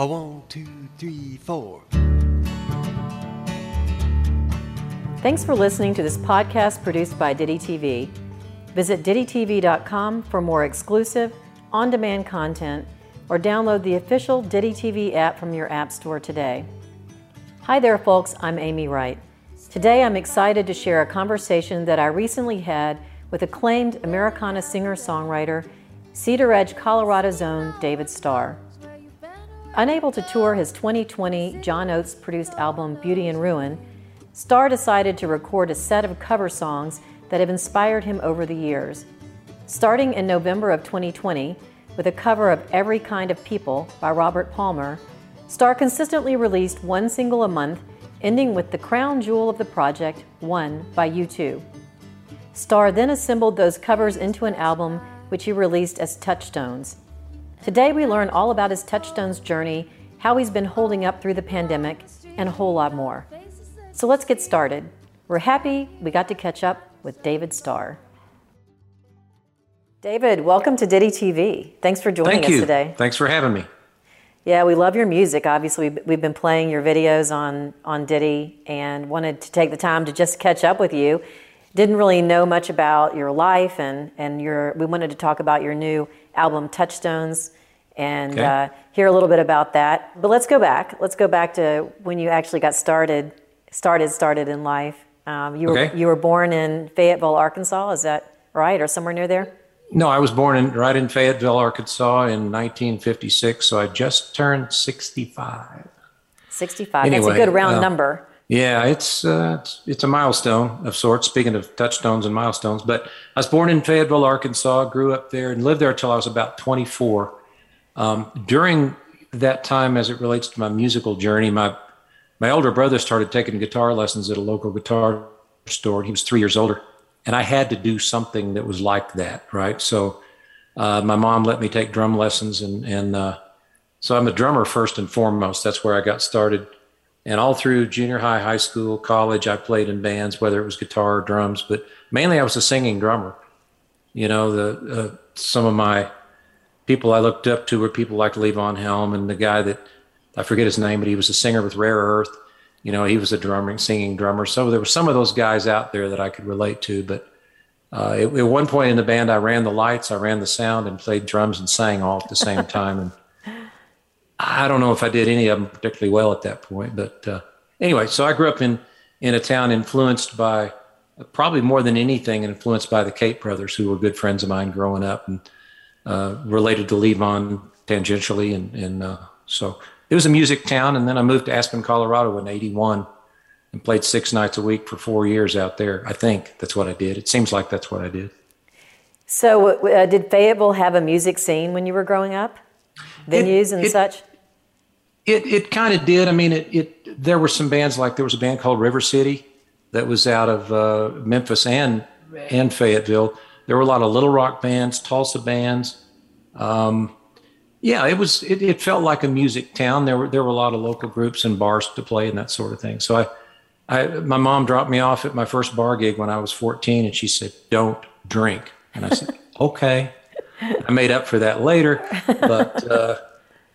A one, two, three, four. Thanks for listening to this podcast produced by Ditty TV. Visit DittyTV.com for more exclusive, on demand content or download the official Ditty TV app from your App Store today. Hi there, folks. I'm Amy Wright. Today I'm excited to share a conversation that I recently had with acclaimed Americana singer songwriter, Cedaredge, Colorado's own David Starr. Unable to tour his 2020 John Oates produced album Beauty and Ruin, Starr decided to record a set of cover songs that have inspired him over the years. Starting in November of 2020, with a cover of Every Kind of People by Robert Palmer, Starr consistently released one single a month, ending with the crown jewel of the project, One by U2. Starr then assembled those covers into an album which he released as Touchstones. Today, we learn all about his Touchstones journey, how he's been holding up through the pandemic, and a whole lot more. So let's get started. We're happy we got to catch up with David Starr. David, welcome to Ditty TV. Thanks for joining Thank us you. today. Thanks for having me. Yeah, we love your music. Obviously, we've- we've been playing your videos on, on Ditty and wanted to take the time to just catch up with you. Didn't really know much about your life, and, and your, we wanted to talk about your new album, Touchstones, and Okay. uh, hear a little bit about that. But let's go back. Let's go back to when you actually got started, started, started in life. Um, you, were, Okay. you were born in Fayetteville, Arkansas, is that right? Or somewhere near there? No, I was born in right in Fayetteville, Arkansas in 1956, so I just turned 65. 65. That's a good round uh, number. Yeah, it's, uh, it's it's a milestone of sorts. Speaking of touchstones and milestones, but I was born in Fayetteville, Arkansas, grew up there, and lived there until I was about 24. Um, during that time, as it relates to my musical journey, my my older brother started taking guitar lessons at a local guitar store. He was three years older, and I had to do something that was like that, right? So uh, my mom let me take drum lessons, and and uh, so I'm a drummer first and foremost. That's where I got started. And all through junior high, high school, college, I played in bands, whether it was guitar or drums, but mainly I was a singing drummer. You know, the uh, some of my people I looked up to were people like Levon Helm and the guy that I forget his name, but he was a singer with Rare Earth. You know, he was a drummer, singing drummer. So there were some of those guys out there that I could relate to. But uh, at, at one point in the band, I ran the lights, I ran the sound, and played drums and sang all at the same time. And I don't know if I did any of them particularly well at that point. But uh, anyway, so I grew up in in a town influenced by probably more than anything influenced by the Cate brothers, who were good friends of mine growing up and uh, related to Levon tangentially. And, and uh, so it was a music town. And then I moved to Aspen, Colorado in 81 and played six nights a week for four years out there. I think that's what I did. It seems like that's what I did. So, uh, did Fayetteville have a music scene when you were growing up? Venues and it- such? It it kind of did. I mean, it it there were some bands like there was a band called River City that was out of uh, Memphis and and Fayetteville. There were a lot of Little Rock bands, Tulsa bands. Um, yeah, it was. It, it felt like a music town. There were there were a lot of local groups and bars to play and that sort of thing. So I, I my mom dropped me off at my first bar gig when I was 14, and she said, "Don't drink." And I said, "Okay." I made up for that later, but. Uh,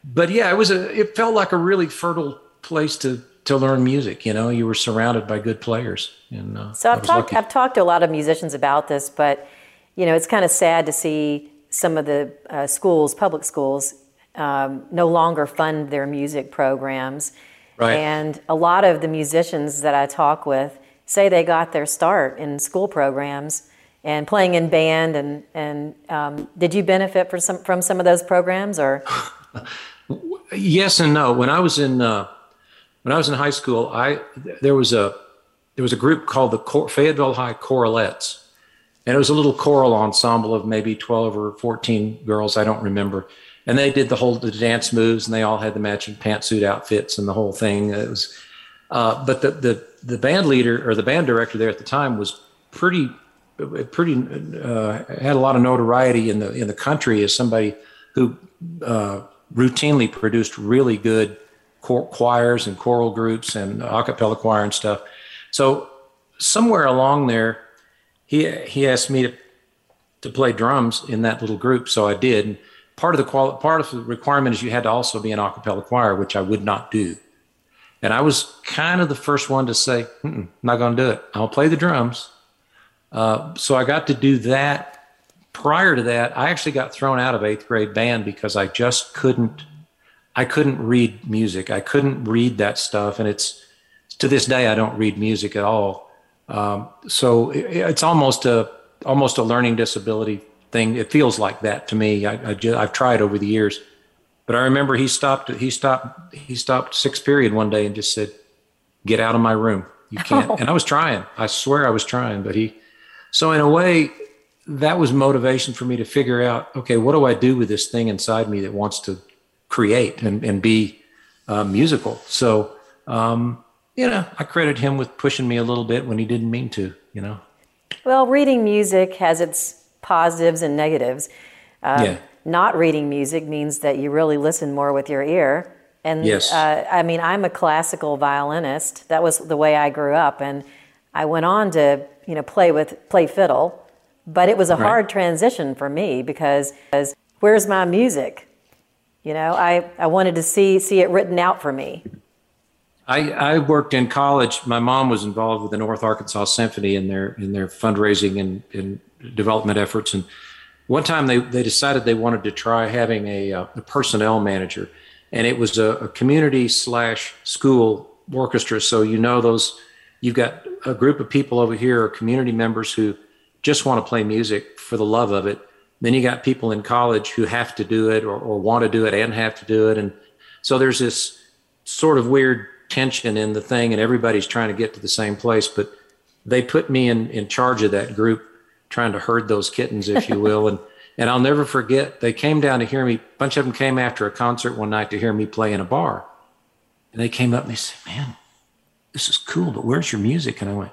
but yeah, it was a. It felt like a really fertile place to to learn music. You know, you were surrounded by good players, and uh, So I've talked lucky. I've talked to a lot of musicians about this, but you know it's kind of sad to see some of the uh, schools, public schools, um, no longer fund their music programs. Right. And a lot of the musicians that I talk with say they got their start in school programs and playing in band. And, and um, did you benefit from some, from some of those programs or? yes and no. When I was in uh, when I was in high school, I there was a there was a group called the Cor- Fayetteville High Choralettes, and it was a little choral ensemble of maybe twelve or fourteen girls. I don't remember. And they did the whole the dance moves, and they all had the matching pantsuit outfits and the whole thing. It was, uh, but the the the band leader or the band director there at the time was pretty pretty uh, had a lot of notoriety in the in the country as somebody who uh, routinely produced really good choirs and choral groups and a cappella choir and stuff. So somewhere along there, he he asked me to to play drums in that little group, so I did. And part of the quali- part of the requirement is you had to also be an a cappella choir, which I would not do. And I was kind of the first one to say, not going to do it. I'll play the drums. Uh, so I got to do that. Prior to that, I actually got thrown out of eighth grade band because I just couldn't. I couldn't read music. I couldn't read that stuff, and it's to this day I don't read music at all. Um, so it, it's almost a almost a learning disability thing. It feels like that to me. I, I just, I've tried over the years, but I remember he stopped. He stopped. He stopped sixth period one day and just said, "Get out of my room. You can't." Oh. And I was trying. I swear I was trying, but he. So in a way, that was motivation for me to figure out. Okay, what do I do with this thing inside me that wants to create and and be uh, musical? So. Um, you know, I credit him with pushing me a little bit when he didn't mean to. You know. Well, reading music has its positives and negatives. Uh, yeah. Not reading music means that you really listen more with your ear. And yes. uh, I mean, I'm a classical violinist. That was the way I grew up, and I went on to you know play with play fiddle, but it was a right. hard transition for me because, because where's my music? You know, I, I wanted to see see it written out for me. I, I worked in college. My mom was involved with the North Arkansas Symphony in their in their fundraising and, and development efforts. And one time they, they decided they wanted to try having a, uh, a personnel manager, and it was a, a community slash school orchestra. So you know those you've got a group of people over here, community members who just want to play music for the love of it. Then you got people in college who have to do it or, or want to do it and have to do it, and so there's this sort of weird tension in the thing, and everybody's trying to get to the same place. But they put me in in charge of that group trying to herd those kittens, if you will. and and I'll never forget they came down to hear me. A bunch of them came after a concert one night to hear me play in a bar, and they came up and they said, "Man, this is cool, but where's your music?" And I went,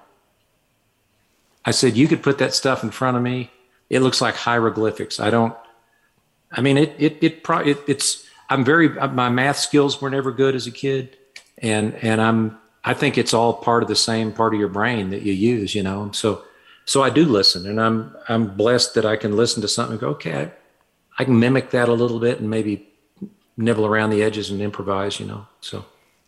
I said, "You could put that stuff in front of me. It looks like hieroglyphics. I don't. I mean, it it it, pro, it it's." I'm very my math skills were never good as a kid, and and I'm I think it's all part of the same part of your brain that you use, you know. So so I do listen, and I'm I'm blessed that I can listen to something and go, okay, I, I can mimic that a little bit and maybe nibble around the edges and improvise, you know. So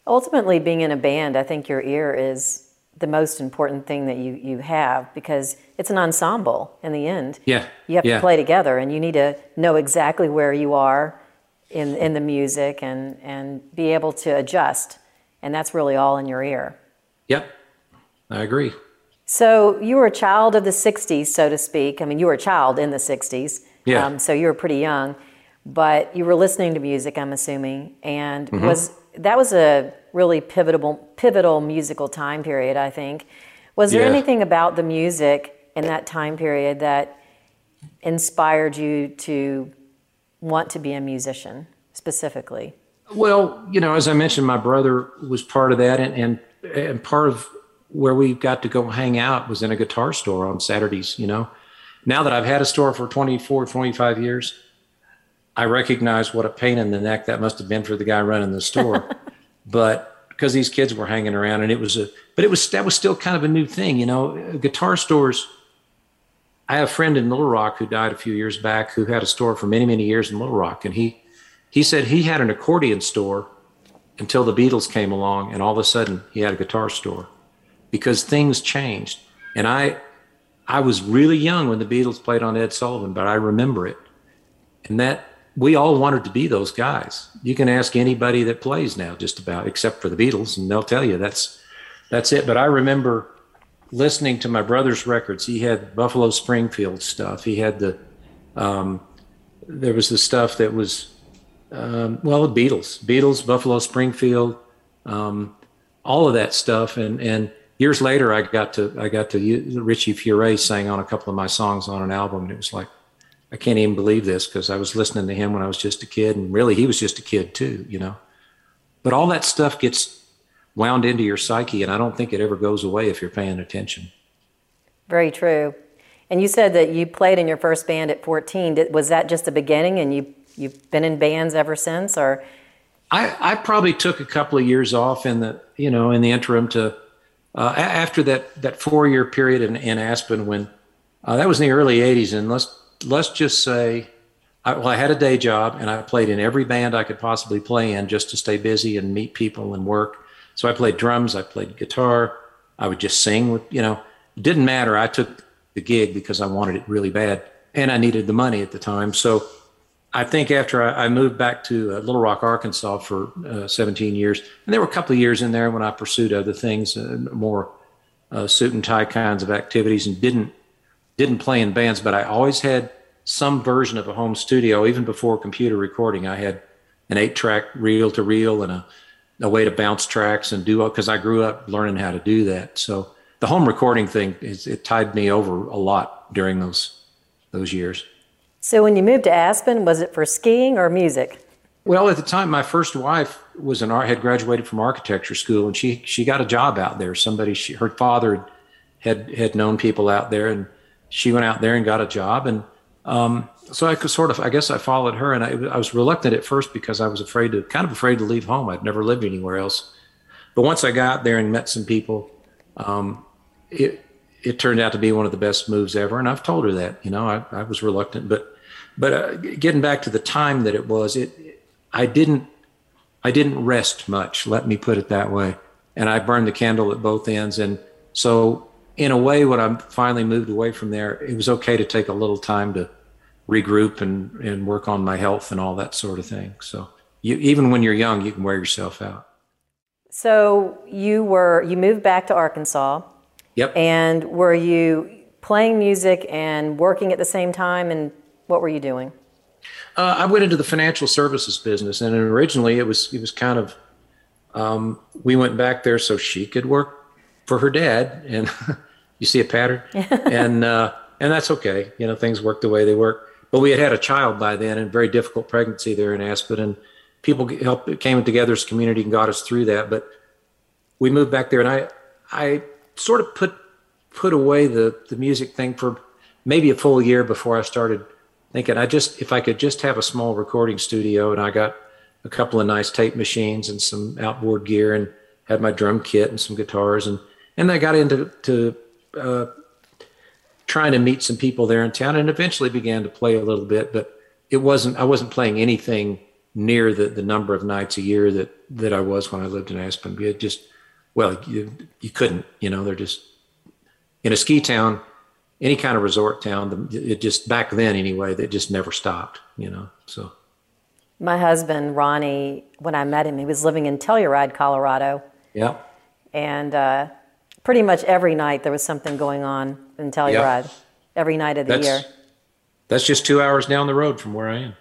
ultimately, being in a band, I think your ear is the most important thing that you you have because it's an ensemble in the end. Yeah, you have yeah. to play together, and you need to know exactly where you are in in the music and and be able to adjust, and that's really all in your ear. Yep, I agree. So you were a child of the 60s, so to speak. I mean, you were a child in the 60s. Yeah. Um, so you were pretty young, but you were listening to music, I'm assuming. And mm-hmm. was that was a really pivotal, pivotal musical time period, I think. Was there yeah. anything about the music in that time period that inspired you to want to be a musician specifically? Well, you know, as I mentioned, my brother was part of that, and, and, and part of where we got to go hang out was in a guitar store on Saturdays, you know. Now that I've had a store for 24, 25 years, I recognize what a pain in the neck that must have been for the guy running the store. but because these kids were hanging around and it was a, but it was, that was still kind of a new thing, you know, guitar stores. I have a friend in Little Rock who died a few years back who had a store for many, many years in Little Rock. And he, he said he had an accordion store until the Beatles came along and all of a sudden he had a guitar store because things changed. And I, I was really young when the Beatles played on Ed Sullivan, but I remember it. And that we all wanted to be those guys. You can ask anybody that plays now, just about, except for the Beatles, and they'll tell you that's that's it. But I remember listening to my brother's records. He had Buffalo Springfield stuff. He had the um, there was the stuff that was um, well, the Beatles, Beatles, Buffalo Springfield, um, all of that stuff, and and years later, I got to I got to Richie Furay sang on a couple of my songs on an album, and it was like I can't even believe this because I was listening to him when I was just a kid, and really he was just a kid too, you know. But all that stuff gets wound into your psyche, and I don't think it ever goes away if you're paying attention. Very true. And you said that you played in your first band at 14. Was that just the beginning, and you you've been in bands ever since, or? I, I probably took a couple of years off in the you know in the interim to uh, after that that four year period in, in Aspen when uh, that was in the early '80s, and let's let's just say, I, well, I had a day job and I played in every band I could possibly play in just to stay busy and meet people and work. So I played drums, I played guitar, I would just sing with you know. It didn't matter. I took the gig because I wanted it really bad, and I needed the money at the time. So I think after I, I moved back to uh, Little Rock, Arkansas for uh, 17 years, and there were a couple of years in there when I pursued other things, uh, more uh, suit and tie kinds of activities, and didn't didn't play in bands. But I always had some version of a home studio, even before computer recording. I had an eight-track reel to reel and a, a way to bounce tracks and do because I grew up learning how to do that. So the home recording thing is it tied me over a lot during those those years. So when you moved to Aspen, was it for skiing or music? Well, at the time, my first wife was an art had graduated from architecture school, and she she got a job out there. Somebody, she, her father had had known people out there, and she went out there and got a job. And um, so I could sort of, I guess, I followed her, and I, I was reluctant at first because I was afraid to, kind of afraid to leave home. I'd never lived anywhere else. But once I got there and met some people, um, it it turned out to be one of the best moves ever. And I've told her that. You know, I, I was reluctant, but but uh, getting back to the time that it was, it I didn't I didn't rest much. Let me put it that way. And I burned the candle at both ends. And so, in a way, when I finally moved away from there, it was okay to take a little time to regroup and and work on my health and all that sort of thing. So, you, even when you're young, you can wear yourself out. So you were you moved back to Arkansas. Yep. And were you playing music and working at the same time and what were you doing? Uh, I went into the financial services business, and originally it was it was kind of um, we went back there so she could work for her dad, and you see a pattern, and uh, and that's okay. You know, things work the way they work. But we had had a child by then, and very difficult pregnancy there in Aspen, and people helped came together as a community and got us through that. But we moved back there, and I I sort of put put away the the music thing for maybe a full year before I started thinking I just if I could just have a small recording studio and I got a couple of nice tape machines and some outboard gear and had my drum kit and some guitars and and I got into to uh, trying to meet some people there in town and eventually began to play a little bit but it wasn't I wasn't playing anything near the, the number of nights a year that that I was when I lived in Aspen it just well you you couldn't you know they're just in a ski town any kind of resort town, it just back then anyway, that just never stopped, you know. So my husband Ronnie, when I met him, he was living in Telluride, Colorado. Yeah. And uh, pretty much every night there was something going on in Telluride. Every night of the that's, year. That's just two hours down the road from where I am.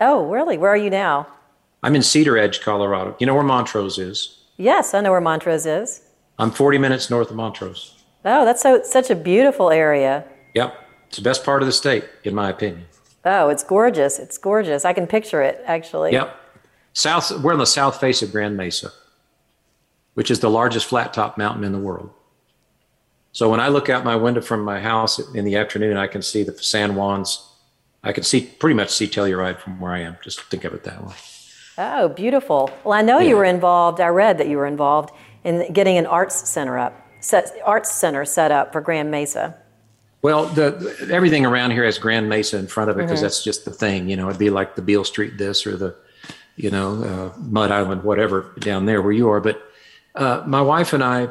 Oh, really? Where are you now? I'm in Cedaredge, Colorado. You know where Montrose is? Yes, I know where Montrose is. I'm 40 minutes north of Montrose. Oh, that's so such a beautiful area. Yep. It's the best part of the state, in my opinion. Oh, it's gorgeous. It's gorgeous. I can picture it actually. Yep. South we're on the south face of Grand Mesa, which is the largest flat top mountain in the world. So when I look out my window from my house in the afternoon, I can see the San Juans. I can see pretty much see Telluride from where I am. Just think of it that way. Oh, beautiful. Well, I know yeah. you were involved. I read that you were involved in getting an arts center up set, arts center set up for Grand Mesa? Well, the, everything around here has Grand Mesa in front of it because mm-hmm. that's just the thing. You know, it'd be like the Beale Street this or the, you know, uh, Mud Island, whatever down there where you are. But uh, my wife and I,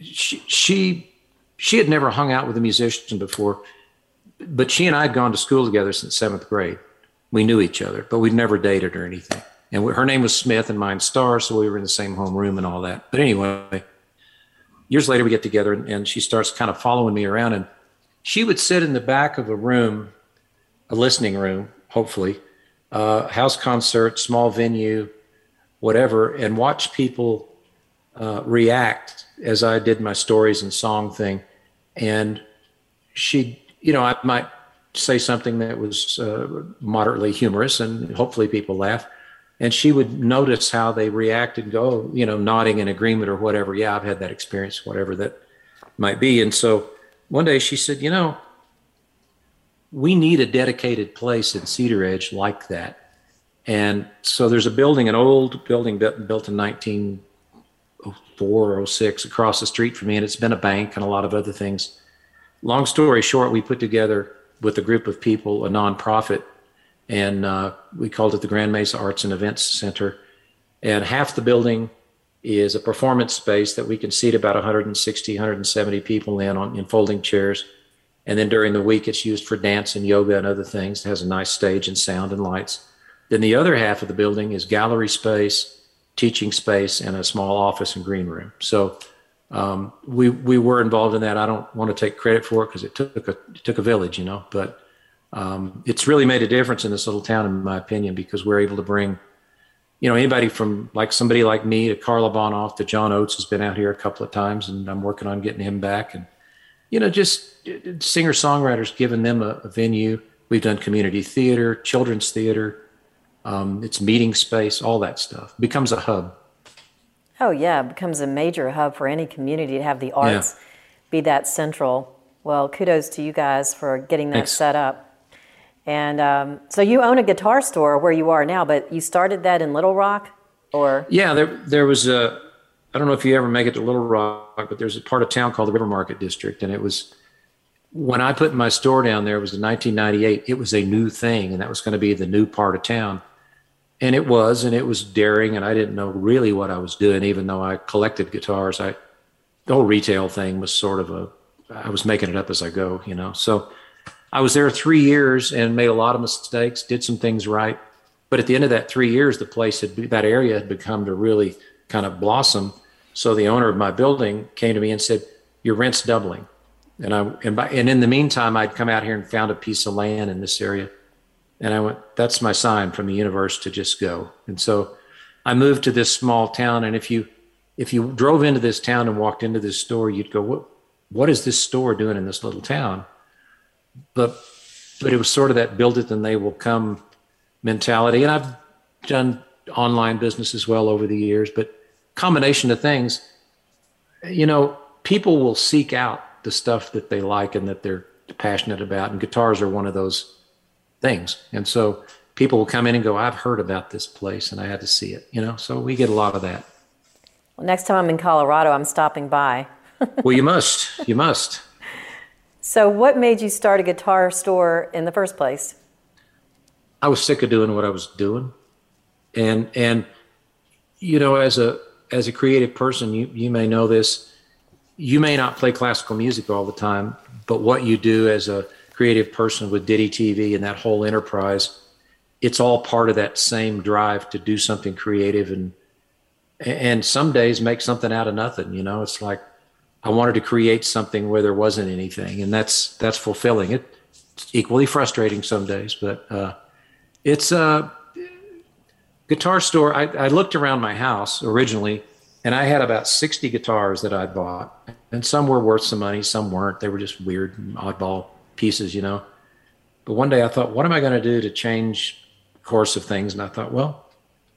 she, she she had never hung out with a musician before, but she and I had gone to school together since seventh grade. we knew each other, but we'd never dated or anything. And we, her name was Smith and mine Starr, so we were in the same home room and all that. But anyway, years later we get together and, and she starts kind of following me around and she would sit in the back of a room, a listening room, hopefully, uh, house concert, small venue, whatever, and watch people uh, react as I did my stories and song thing. And she, you know, I might say something that was uh, moderately humorous and hopefully people laugh. And she would notice how they react and go, you know, nodding in agreement or whatever. Yeah, I've had that experience, whatever that might be. And so one day she said, you know, we need a dedicated place in Cedaredge like that. And so there's a building, an old building built in 19 04 or 06 across the street from me, and it's been a bank and a lot of other things. Long story short, we put together with a group of people a nonprofit, and uh, we called it the Grand Mesa Arts and Events Center. And half the building is a performance space that we can seat about 160, 170 people in on in folding chairs. And then during the week, it's used for dance and yoga and other things. It has a nice stage and sound and lights. Then the other half of the building is gallery space teaching space, and a small office and green room. So um, we we were involved in that. I don't want to take credit for it because it took a it took a village, you know. But um, it's really made a difference in this little town, in my opinion, because we're able to bring, you know, anybody from like somebody like me to Carla Bonoff to John Oates has been out here a couple of times, and I'm working on getting him back and you know, just singer songwriters, giving them a, a, venue. We've done community theater, children's theater. Um, it's meeting space, all that stuff it becomes a hub. Oh yeah, it becomes a major hub for any community to have the arts yeah. be that central. Well, kudos to you guys for getting that Thanks. set up. And um, so you own a guitar store where you are now, but you started that in Little Rock, or yeah, there there was a I don't know if you ever make it to Little Rock, but there's a part of town called the River Market District, and it was when I put my store down there. It was in 1998. It was a new thing, and that was going to be the new part of town, and it was, and it was daring, and I didn't know really what I was doing, even though I collected guitars. I the whole retail thing was sort of a I was making it up as I go, you know. So I was there three years and made a lot of mistakes, did some things right, but at the end of that three years, the place had that area had become to really kind of blossom so the owner of my building came to me and said, "Your rent's doubling." And I and by and in the meantime, I'd come out here and found a piece of land in this area, and I went, "That's my sign from the universe to just go." And so I moved to this small town. And if you if you drove into this town and walked into this store, you'd go, "What what is this store doing in this little town?" But but it was sort of that build it and they will come mentality. And I've done online business as well over the years, but combination of things, you know, people will seek out the stuff that they like and that they're passionate about. And guitars are one of those things. And so people will come in and go, I've heard about this place and I had to see it, you know? So we get a lot of that. Well, next time I'm in Colorado, I'm stopping by. well, you must. You must. So, what made you start a guitar store in the first place? I was sick of doing what I was doing. And, and, you know, as a, as a creative person, you, you may know this. You may not play classical music all the time, but what you do as a creative person with Ditty TV and that whole enterprise, it's all part of that same drive to do something creative and and some days make something out of nothing. You know, it's like I wanted to create something where there wasn't anything, and that's that's fulfilling. It, it's equally frustrating some days, but uh, it's uh, guitar store, I, I looked around my house originally and I had about 60 guitars that I bought. And some were worth some money, some weren't. They were just weird, and oddball pieces, you know. But one day I thought, what am I going to do to change course of things? And I thought, well,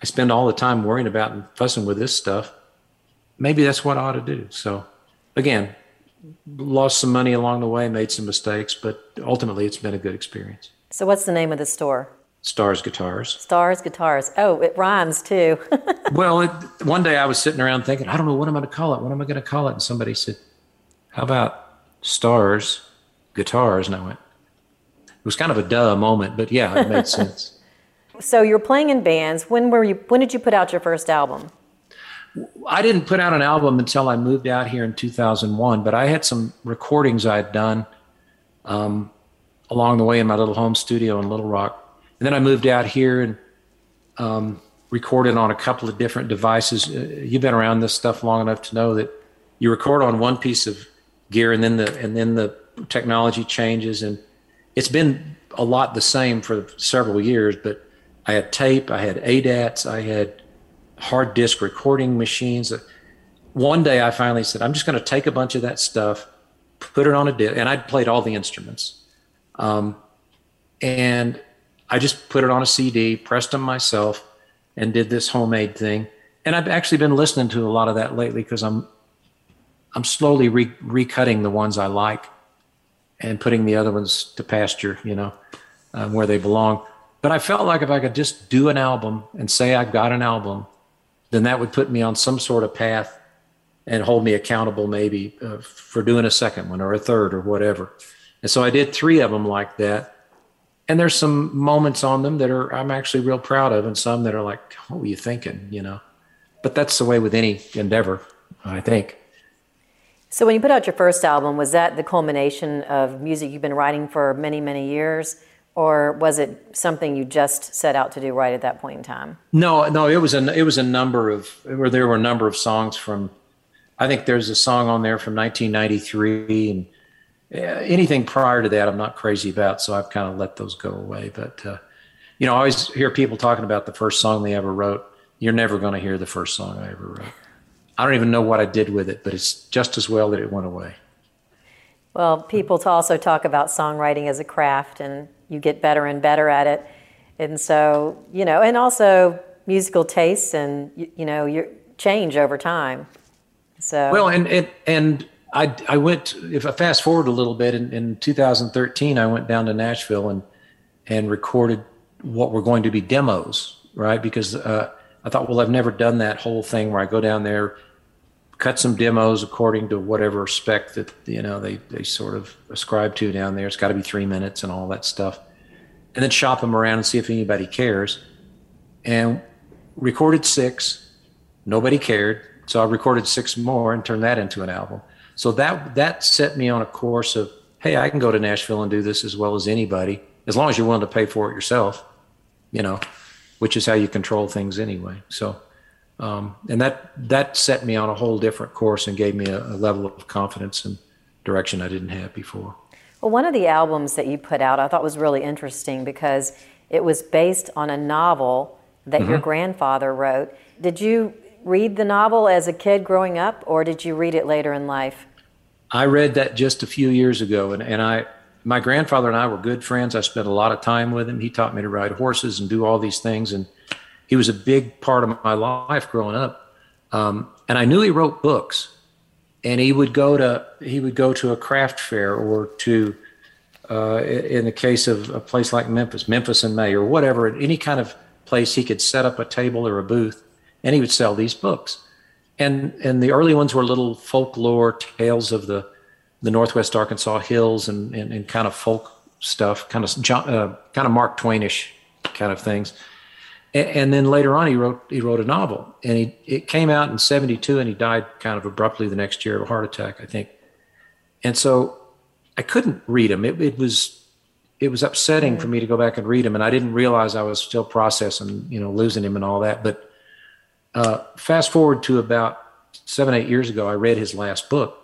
I spend all the time worrying about and fussing with this stuff. Maybe that's what I ought to do. So again, lost some money along the way, made some mistakes, but ultimately it's been a good experience. So what's the name of the store? Starr's Guitars. Starr's Guitars. Oh, it rhymes too. well, it, one day I was sitting around thinking, I don't know what I'm going to call it. What am I going to call it? And somebody said, How about Starr's Guitars? And I went, It was kind of a duh moment, but yeah, it made sense. So you're playing in bands. When were you? When did you put out your first album? I didn't put out an album until I moved out here in 2001, but I had some recordings I had done um, along the way in my little home studio in Little Rock And then I moved out here and um, recorded on a couple of different devices. Uh, you've been around this stuff long enough to know that you record on one piece of gear and then the and then the technology changes and it's been a lot the same for several years but i had tape i had adats i had hard disk recording machines one day i finally said i'm just going to take a bunch of that stuff put it on a disc and i'd played all the instruments. Um, and i just put it on a cd pressed them myself and did this homemade thing. And i've actually been listening to a lot of that lately because i'm I'm slowly re- recutting the ones I like and putting the other ones to pasture, you know, um, where they belong. But I felt like if I could just do an album and say I've got an album, then that would put me on some sort of path and hold me accountable maybe uh, for doing a second one or a third or whatever. And so I did three of them like that. And there's some moments on them that are I'm actually real proud of, and some that are like, what were you thinking, you know? But that's the way with any endeavor, I think. So, when you put out your first album, was that the culmination of music you've been writing for many, many years? Or was it something you just set out to do right at that point in time? No, no, it was a it was a number of where there were a number of songs from. I think there's a song on there from 1993, and anything prior to that, I'm not crazy about. So I've kind of let those go away. But uh, you know, I always hear people talking about the first song they ever wrote. You're never going to hear the first song I ever wrote. I don't even know what I did with it, but it's just as well that it went away. Well, people also talk about songwriting as a craft, and you get better and better at it. And so, you know, and also musical tastes and you, know your change over time. So well, and and and I I went if I fast forward a little bit in, in 2013, I went down to Nashville and and recorded what were going to be demos, right? Because uh, I thought, well, I've never done that whole thing where I go down there cut some demos according to whatever spec that you know they they sort of ascribe to down there. It's got to be three minutes and all that stuff, and then shop them around and see if anybody cares. And recorded six, nobody cared, so I recorded six more and turned that into an album. So that that set me on a course of hey, I can go to Nashville and do this as well as anybody, as long as you're willing to pay for it yourself, you know, which is how you control things anyway. So um, and that that set me on a whole different course and gave me a, a, level of confidence and direction I didn't have before. Well, one of the albums that you put out I thought was really interesting because it was based on a novel that mm-hmm. your grandfather wrote. Did you read the novel as a kid growing up, or did you read it later in life? I read that just a few years ago, and, and I my grandfather and I were good friends. I spent a lot of time with him. He taught me to ride horses and do all these things, and he was a big part of my life growing up. Um, and I knew he wrote books, and he would go to he would go to a craft fair or to, uh, in the case of a place like Memphis, Memphis in May or whatever, any kind of place he could set up a table or a booth, and he would sell these books. And and the early ones were little folklore tales of the the Northwest Arkansas hills and, and, and kind of folk stuff, kind of uh, kind of Mark Twainish kind of things and then later on he wrote he wrote a novel. And he it came out in 72 and he died kind of abruptly the next year of a heart attack i think. And so i couldn't read him. It, it was it was upsetting for me to go back and read him. And i didn't realize i was still processing you know losing him and all that. But uh, fast forward to about seven eight years ago i read his last book.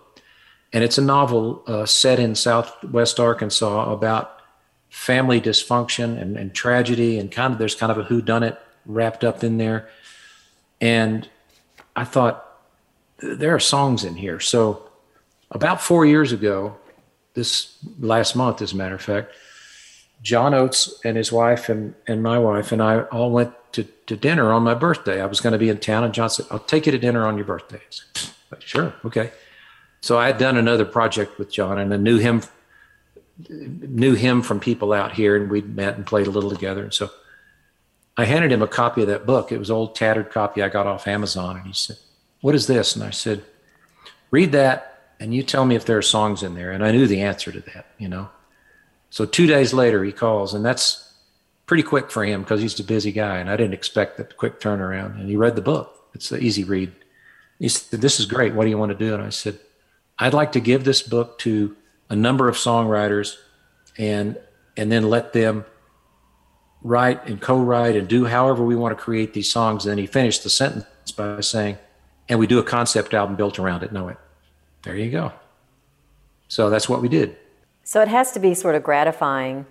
And it's a novel uh, set in southwest arkansas about family dysfunction and, and tragedy and kind of there's kind of a who done it wrapped up in there. And i thought there are songs in here. So about four years ago this last month as a matter of fact john oates and his wife and, and my wife and i all went to, to dinner on my birthday. I was going to be in town and john said i'll take you to dinner on your birthday. Said, sure okay. So i had done another project with john and i knew him knew him from people out here, and we'd met and played a little together. And so I handed him a copy of that book. It was old tattered copy I got off Amazon, and he said, "What is this?" And I said, "Read that, and you tell me if there are songs in there." And I knew the answer to that, you know. So two days later, he calls, and that's pretty quick for him because he's a busy guy, and I didn't expect that quick turnaround. And he read the book. It's an easy read. He said, "This is great. What do you want to do?" And I said, "I'd like to give this book to." A number of songwriters and and then let them write and co-write and do however we want to create these songs. And then he finished the sentence by saying, and we do a concept album built around it. Know it. There you go. So that's what we did. So it has to be sort of gratifying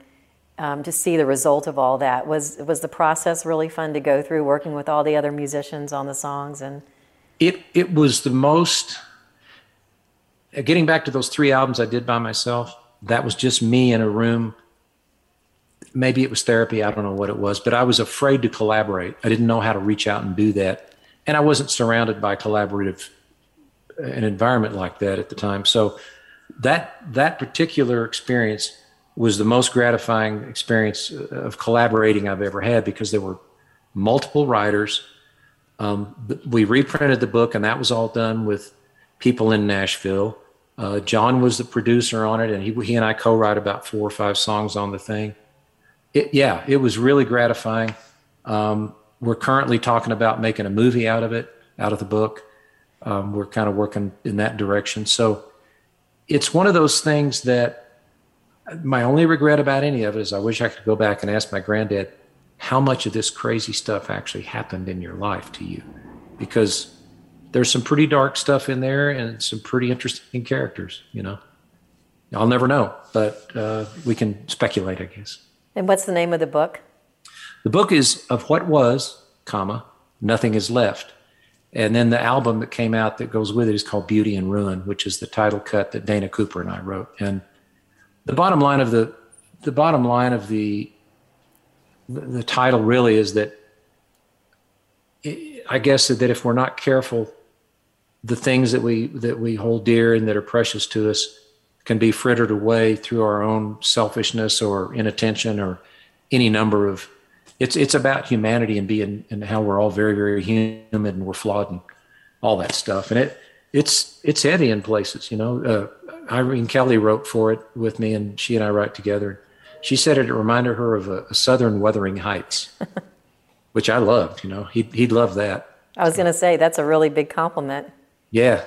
um, to see the result of all that. Was was the process really fun to go through, working with all the other musicians on the songs and? It it was the most. Uh, getting back to those three albums I did by myself, that was just me in a room. Maybe it was therapy. I don't know what it was, but I was afraid to collaborate. I didn't know how to reach out and do that, and I wasn't surrounded by collaborative uh, an environment like that at the time. So that that particular experience was the most gratifying experience of collaborating I've ever had because there were multiple writers. Um, we reprinted the book, and that was all done with people in Nashville. Uh, John was the producer on it, and he, he and I co-write about four or five songs on the thing. It, yeah, it was really gratifying. Um, we're currently talking about making a movie out of it, out of the book. Um, we're kind of working in that direction. So it's one of those things that my only regret about any of it is I wish I could go back and ask my granddad how much of this crazy stuff actually happened in your life to you, because there's some pretty dark stuff in there and some pretty interesting characters. You know, I'll never know, but uh, we can speculate, I guess. And what's the name of the book? The book is of what was, comma, nothing is left. And then the album that came out that goes with it is called Beauty and Ruin, which is the title cut that Dana Cooper and I wrote. And the bottom line of the the bottom line of the the title really is that I guess that if we're not careful, the things that we that we hold dear and that are precious to us can be frittered away through our own selfishness or inattention or any number of it's it's about humanity and being and how we're all very very human and we're flawed and all that stuff and it it's it's heavy in places you know uh, Irene Kelly wrote for it with me, and she and I write together. She said it it reminded her of a, a Southern Wuthering Heights, which I loved. You know, he'd he'd love that. I was going to say that's a really big compliment. Yeah.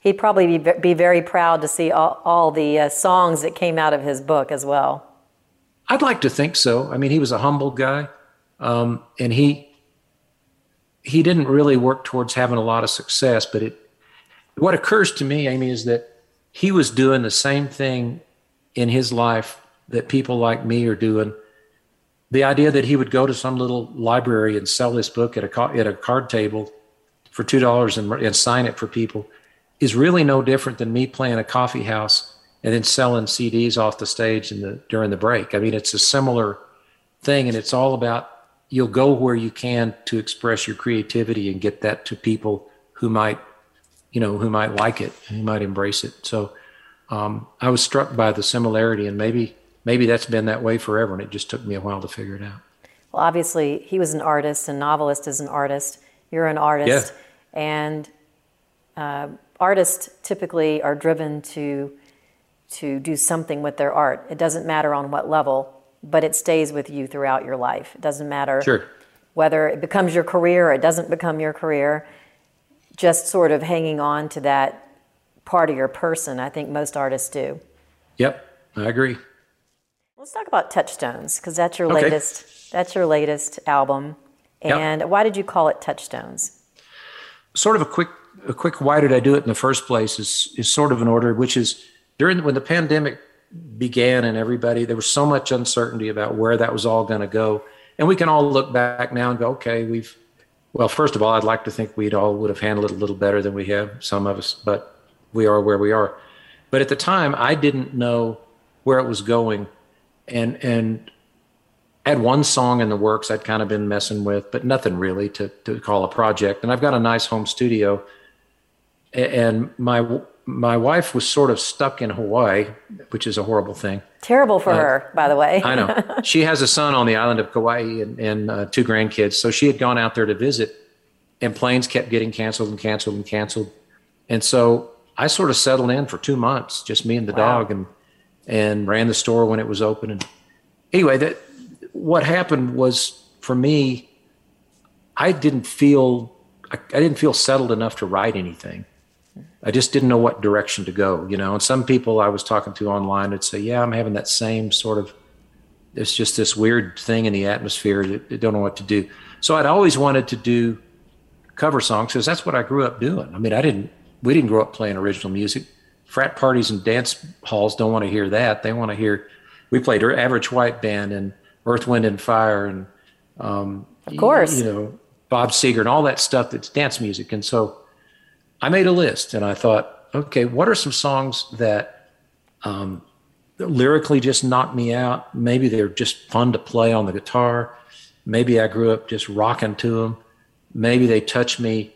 He'd probably be, be very proud to see all, all the uh, songs that came out of his book as well. I'd like to think so. I mean, he was a humble guy, um, and he he didn't really work towards having a lot of success. But it what occurs to me, Amy, is that he was doing the same thing in his life that people like me are doing. The idea that he would go to some little library and sell this book at a at a card table for two dollars and, and sign it for people is really no different than me playing a coffee house and then selling CDs off the stage in the during the break. I mean, it's a similar thing, and it's all about you'll go where you can to express your creativity and get that to people who might you know, who might like it, who might embrace it. So um, I was struck by the similarity, and maybe maybe that's been that way forever, and it just took me a while to figure it out. Well, obviously, he was an artist, and novelist is an artist. You're an artist, yeah. And uh, artists typically are driven to to do something with their art. It doesn't matter on what level, but it stays with you throughout your life. It doesn't matter sure. whether it becomes your career or it doesn't become your career just sort of hanging on to that part of your person. I think most artists do. Yep, I agree. Let's talk about Touchstones because that's your okay. latest. That's your latest album. And yep. why did you call it Touchstones? Sort of a quick, a quick. Why did I do it in the first place? Is is sort of an order, which is during when the pandemic began and everybody there was so much uncertainty about where that was all going to go, and we can all look back now and go, okay, we've well, first of all, I'd like to think we'd all would have handled it a little better than we have, some of us, but we are where we are. But at the time, I didn't know where it was going, and and had one song in the works I'd kind of been messing with, but nothing really to to call a project. And I've got a nice home studio, and my my wife was sort of stuck in Hawaii, which is a horrible thing. Terrible for uh, her, by the way. I know. She has a son on the island of Kauai and, and uh, two grandkids. So she had gone out there to visit, and planes kept getting canceled and canceled and canceled. And so I sort of settled in for two months, just me and the wow. dog, and and ran the store when it was open. And anyway, that what happened was for me, I didn't feel I, I didn't feel settled enough to write anything. I just didn't know what direction to go, you know. And some people I was talking to online would say, "Yeah, I'm having that same sort of It's just this weird thing in the atmosphere you don't know what to do. So I'd always wanted to do cover songs because that's what I grew up doing. I mean, I didn't, we didn't grow up playing original music. Frat parties and dance halls don't want to hear that. They want to hear, we played our Average White Band and Earth, Wind, and Fire and, um, of course, you know, Bob Seger and all that stuff that's dance music. And so I made a list and I thought, okay, what are some songs that um, lyrically just knock me out? Maybe they're just fun to play on the guitar. Maybe I grew up just rocking to them. Maybe they touch me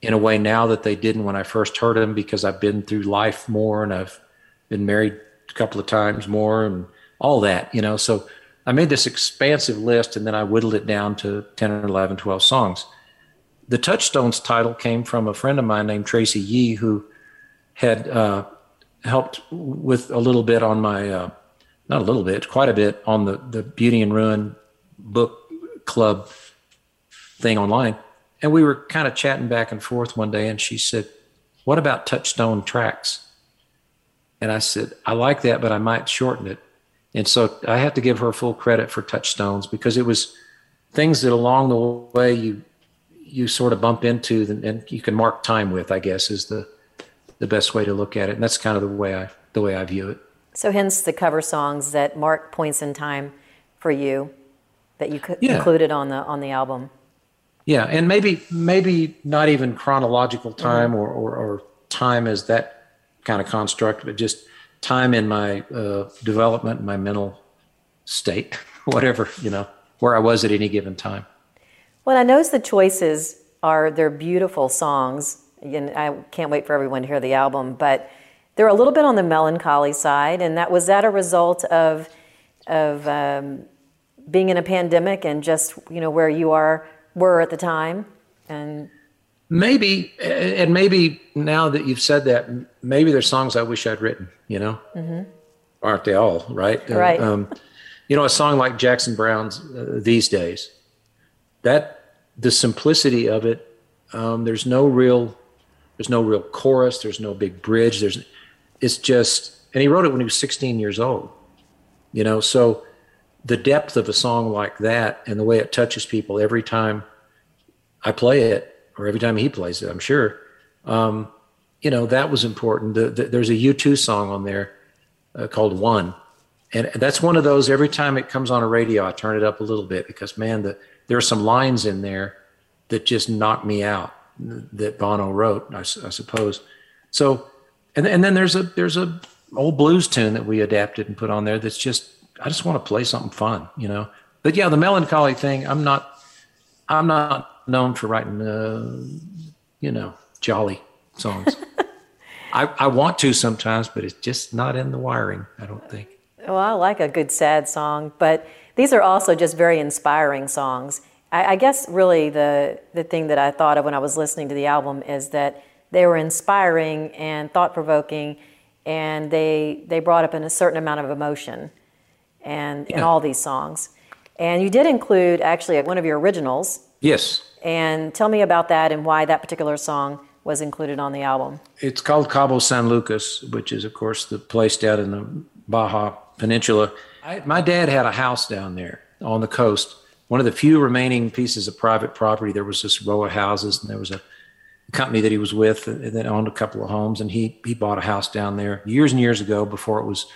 in a way now that they didn't when I first heard them because I've been through life more and I've been married a couple of times more and all that, you know. So I made this expansive list and then I whittled it down to 10 or 11, 12 songs. The Touchstones title came from a friend of mine named Tracy Yee, who had uh, helped with a little bit on my, uh, not a little bit, quite a bit on the, the Beauty and Ruin book club thing online. And we were kind of chatting back and forth one day, and she said, What about Touchstone Tracks? And I said, I like that, but I might shorten it. And so I have to give her full credit for touchstones because it was things that along the way you you sort of bump into and you can mark time with. I guess is the the best way to look at it, and that's kind of the way I the way I view it. So hence the cover songs that mark points in time for you that you yeah. included on the on the album. Yeah, and maybe maybe not even chronological time mm-hmm. or, or, or time as that kind of construct, but just time in my uh, development, my mental state, whatever, you know, where I was at any given time. Well, I notice the choices are they're beautiful songs, and I can't wait for everyone to hear the album. But they're a little bit on the melancholy side, and that was that a result of of um, being in a pandemic and just you know where you are were at the time, and maybe and maybe now that you've said that maybe there's songs i wish i'd written you know? Mm-hmm. aren't they all right? Right. um, you know a song like jackson browne's uh, these days that the simplicity of it um, there's no real there's no real chorus there's no big bridge there's it's just and he wrote it when he was 16 years old you know? So the depth of a song like that and the way it touches people every time i play it or every time he plays it, I'm sure. Um, you know, that was important. The, the, there's a U2 song on there uh, called One. And that's one of those, every time it comes on a radio, I turn it up a little bit because, man, the, there are some lines in there that just knock me out that Bono wrote, I, I suppose. So, and, and then there's a, there's a old blues tune that we adapted and put on there that's just, I just want to play something fun, you know? But yeah, the melancholy thing, I'm not, I'm not known for writing, uh, you know, jolly songs. I, I want to sometimes, but it's just not in the wiring, I don't think. Well, I like a good sad song, but these are also just very inspiring songs. I, I guess really the, the thing that I thought of when I was listening to the album is that they were inspiring and thought provoking, and they, they brought up in a certain amount of emotion and yeah. in all these songs. And you did include actually one of your originals. Yes. And tell me about that and why that particular song was included on the album. It's called Cabo San Lucas, which is, of course, the place down in the Baja Peninsula. I, my dad had a house down there on the coast, one of the few remaining pieces of private property. There was this row of houses, and there was a company that he was with that owned a couple of homes, and he he bought a house down there years and years ago before it was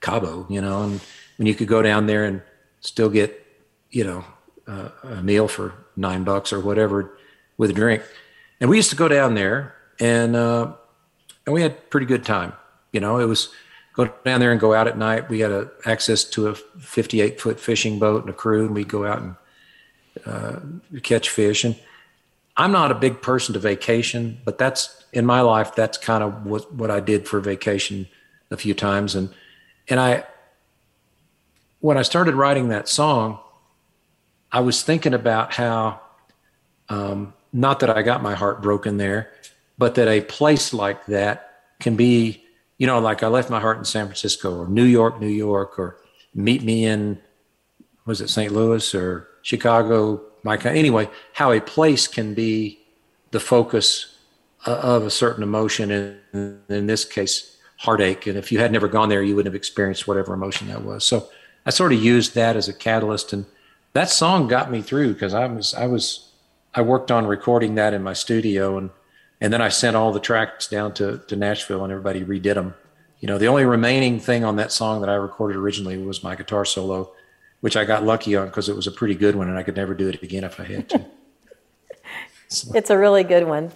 Cabo, you know, and when you could go down there and still get, you know, uh, a meal for nine bucks or whatever with a drink. And we used to go down there and, uh, and we had pretty good time. You know, it was go down there and go out at night. We had a, access to a 58 foot fishing boat and a crew, and we'd go out and uh, catch fish. And I'm not a big person to vacation, but that's in my life. That's kind of what, what I did for vacation a few times. And, and I, when I started writing that song, I was thinking about how, um, not that I got my heart broken there, but that a place like that can be, you know, like I left my heart in San Francisco or New York, New York, or meet me in, was it St. Louis or Chicago? My anyway, how a place can be the focus of a certain emotion, and in this case, heartache. And if you had never gone there, you wouldn't have experienced whatever emotion that was. So I sort of used that as a catalyst, and that song got me through because I was I was I worked on recording that in my studio, and and then I sent all the tracks down to to Nashville, and everybody redid them. You know, the only remaining thing on that song that I recorded originally was my guitar solo, which I got lucky on because it was a pretty good one, and I could never do it again if I had to. it's a really good one.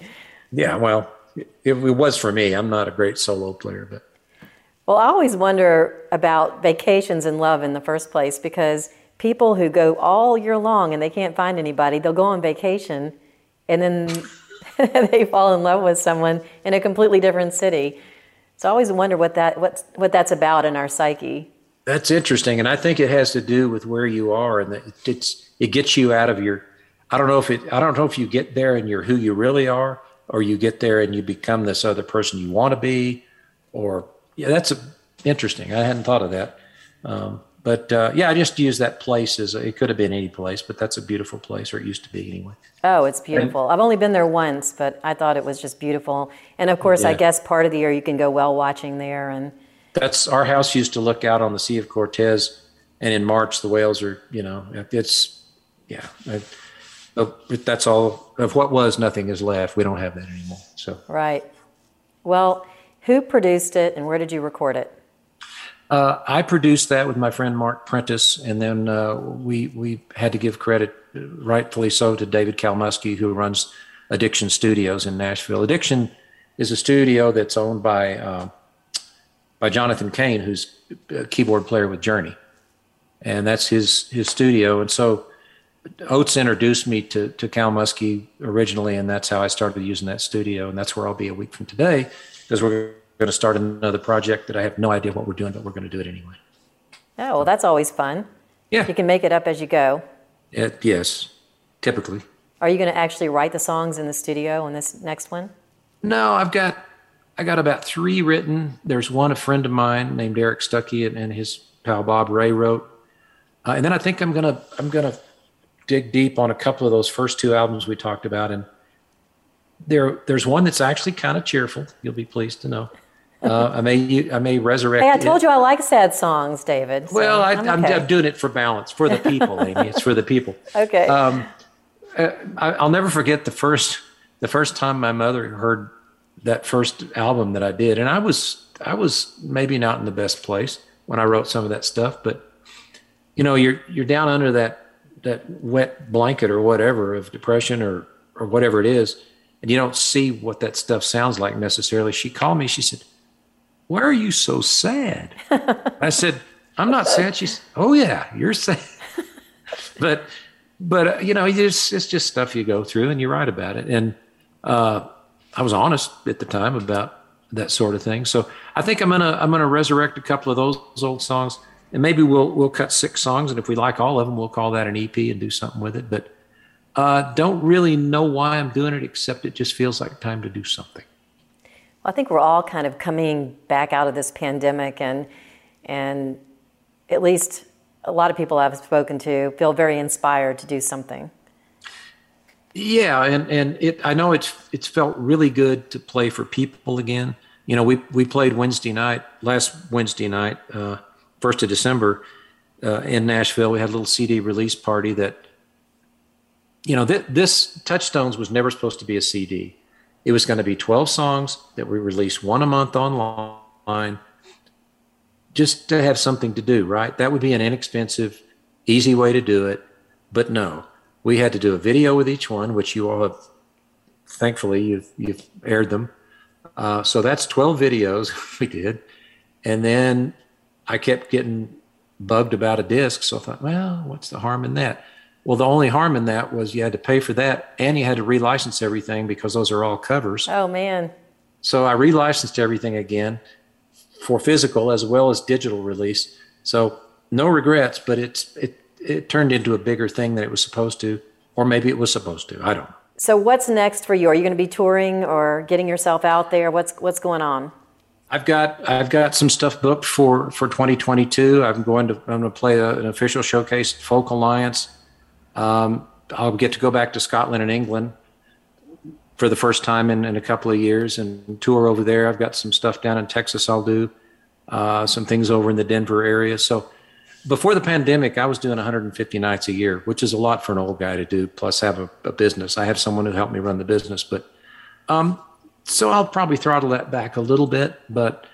Yeah, well, it, it was for me. I'm not a great solo player, but well, I always wonder about vacations and love in the first place because people who go all year long and they can't find anybody, they'll go on vacation and then they fall in love with someone in a completely different city. So I always wonder what that what what that's about in our psyche. That's interesting, and I think it has to do with where you are, and that it's it gets you out of your. I don't know if it. I don't know if you get there and you're who you really are, or you get there and you become this other person you want to be, or yeah, that's a, interesting. I hadn't thought of that. Um, but uh, yeah, I just use that place as a, it could have been any place, but that's a beautiful place, or it used to be anyway. Oh, it's beautiful. And, I've only been there once, but I thought it was just beautiful. And of course, yeah. I guess part of the year you can go whale watching there. And that's our house used to look out on the Sea of Cortez, and in March the whales are, you know, it's yeah. I, that's all of what was. Nothing is left. We don't have that anymore. So right. Well, who produced it and where did you record it? Uh, I produced that with my friend Mark Prentice, and then uh, we we had to give credit, rightfully so, to David Kalmusky, who runs Addiction Studios in Nashville. Addiction is a studio that's owned by uh, by Jonathan Cain, who's a keyboard player with Journey, and that's his his studio. And so Oates introduced me to to Kalmusky originally, and that's how I started using that studio, and that's where I'll be a week from today because we're going to start another project that I have no idea what we're doing, but we're going to do it anyway. Oh, well, that's always fun. Yeah. You can make it up as you go. It, yes, typically. Are you going to actually write the songs in the studio on this next one? No, I've got I got about three written. There's one a friend of mine named Eric Stuckey and, and his pal Bob Ray wrote, uh, and then I think I'm gonna I'm gonna dig deep on a couple of those first two albums we talked about and there there's one that's actually kind of cheerful. You'll be pleased to know. Uh, I may I may resurrect. Hey, I told it. you I like sad songs, David. So well, I, am okay. doing it for balance for the people, Amy. It's for the people. Okay. Um, uh, I, will never forget the first the first time my mother heard that first album that I did, and I was I was maybe not in the best place when I wrote some of that stuff, but you know, you're you're down under that that wet blanket or whatever of depression or or whatever it is and you don't see what that stuff sounds like necessarily. She called me. She said, "Why are you so sad?" I said, "I'm not sad." She said, "Oh yeah, you're sad." but but uh, you know, it's it's just stuff you go through, and you write about it. And uh, I was honest at the time about that sort of thing. So I think I'm gonna I'm gonna resurrect a couple of those, those old songs, and maybe we'll we'll cut six songs, and if we like all of them, we'll call that an EP and do something with it. But uh, don't really know why I'm doing it, except it just feels like time to do something. I think we're all kind of coming back out of this pandemic, and and at least a lot of people I've spoken to feel very inspired to do something. Yeah, and and it I know it's it's felt really good to play for people again. You know, we we played Wednesday night last Wednesday night, uh, first of December, uh, in Nashville. We had a little CD release party that you know, th- this Touchstones was never supposed to be a CD. It was going to be 12 songs that we released one a month online just to have something to do, right? That would be an inexpensive, easy way to do it. But no, we had to do a video with each one, which you all have, thankfully, you've, you've aired them. Uh, so that's 12 videos we did. And then I kept getting bugged about a disc. So I thought, well, what's the harm in that? Well, the only harm in that was you had to pay for that and you had to relicense everything because those are all covers. Oh, man. So I relicensed everything again for physical as well as digital release. So no regrets, but it's it it turned into a bigger thing than it was supposed to, or maybe it was supposed to. I don't know. So what's next for you? Are you going to be touring or getting yourself out there? What's what's going on? I've got I've got some stuff booked for for 2022. I'm going to I'm going to play a, an official showcase at Folk Alliance um, I'll get to go back to Scotland and England for the first time in, in a couple of years and tour over there. I've got some stuff down in Texas I'll do, uh, some things over in the Denver area. So before the pandemic, I was doing 150 nights a year, which is a lot for an old guy to do. Plus, have a, a business. I have someone who helped me run the business, but um, so I'll probably throttle that back a little bit. But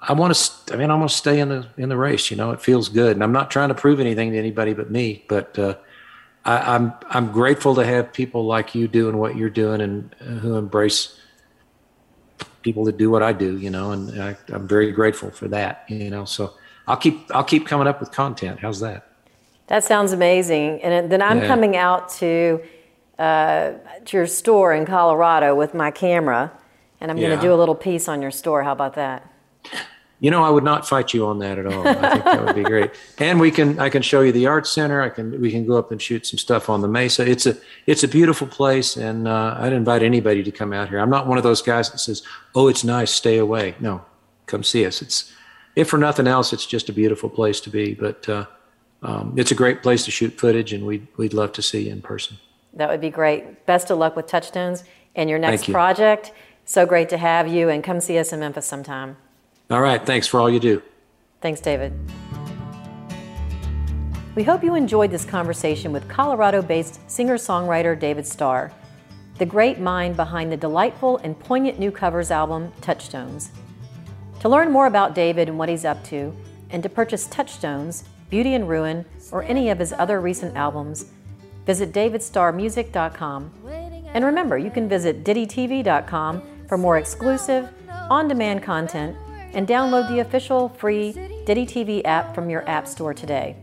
I want to. I mean, I want to stay in the in the race. You know, it feels good, and I'm not trying to prove anything to anybody but me. But uh, I, I'm I'm grateful to have people like you doing what you're doing and uh, who embrace people that do what I do. You know, and I, I'm very grateful for that. You know, so I'll keep I'll keep coming up with content. How's that? That sounds amazing. And then I'm Yeah. coming out to, uh, to your store in Colorado with my camera, and I'm going to do a little piece on your store. How about that? You know, I would not fight you on that at all. I think that would be great. And we can, I can show you the art center. I can, we can go up and shoot some stuff on the mesa. It's a, it's a beautiful place, and uh, I'd invite anybody to come out here. I'm not one of those guys that says, "Oh, it's nice, stay away." No, come see us. It's, if for nothing else, it's just a beautiful place to be. But uh, um, it's a great place to shoot footage, and we'd, we'd love to see you in person. That would be great. Best of luck with Touchstones and your next you. project. So great to have you, and come see us in Memphis sometime. All right, thanks for all you do. Thanks, David. We hope you enjoyed this conversation with Colorado based singer songwriter David Starr, the great mind behind the delightful and poignant new covers album Touchstones. To learn more about David and what he's up to, and to purchase Touchstones, Beauty and Ruin, or any of his other recent albums, visit davidstarrmusic.com. And remember, you can visit DittyTV.com for more exclusive, on demand content and download the official free Ditty TV app from your App Store today.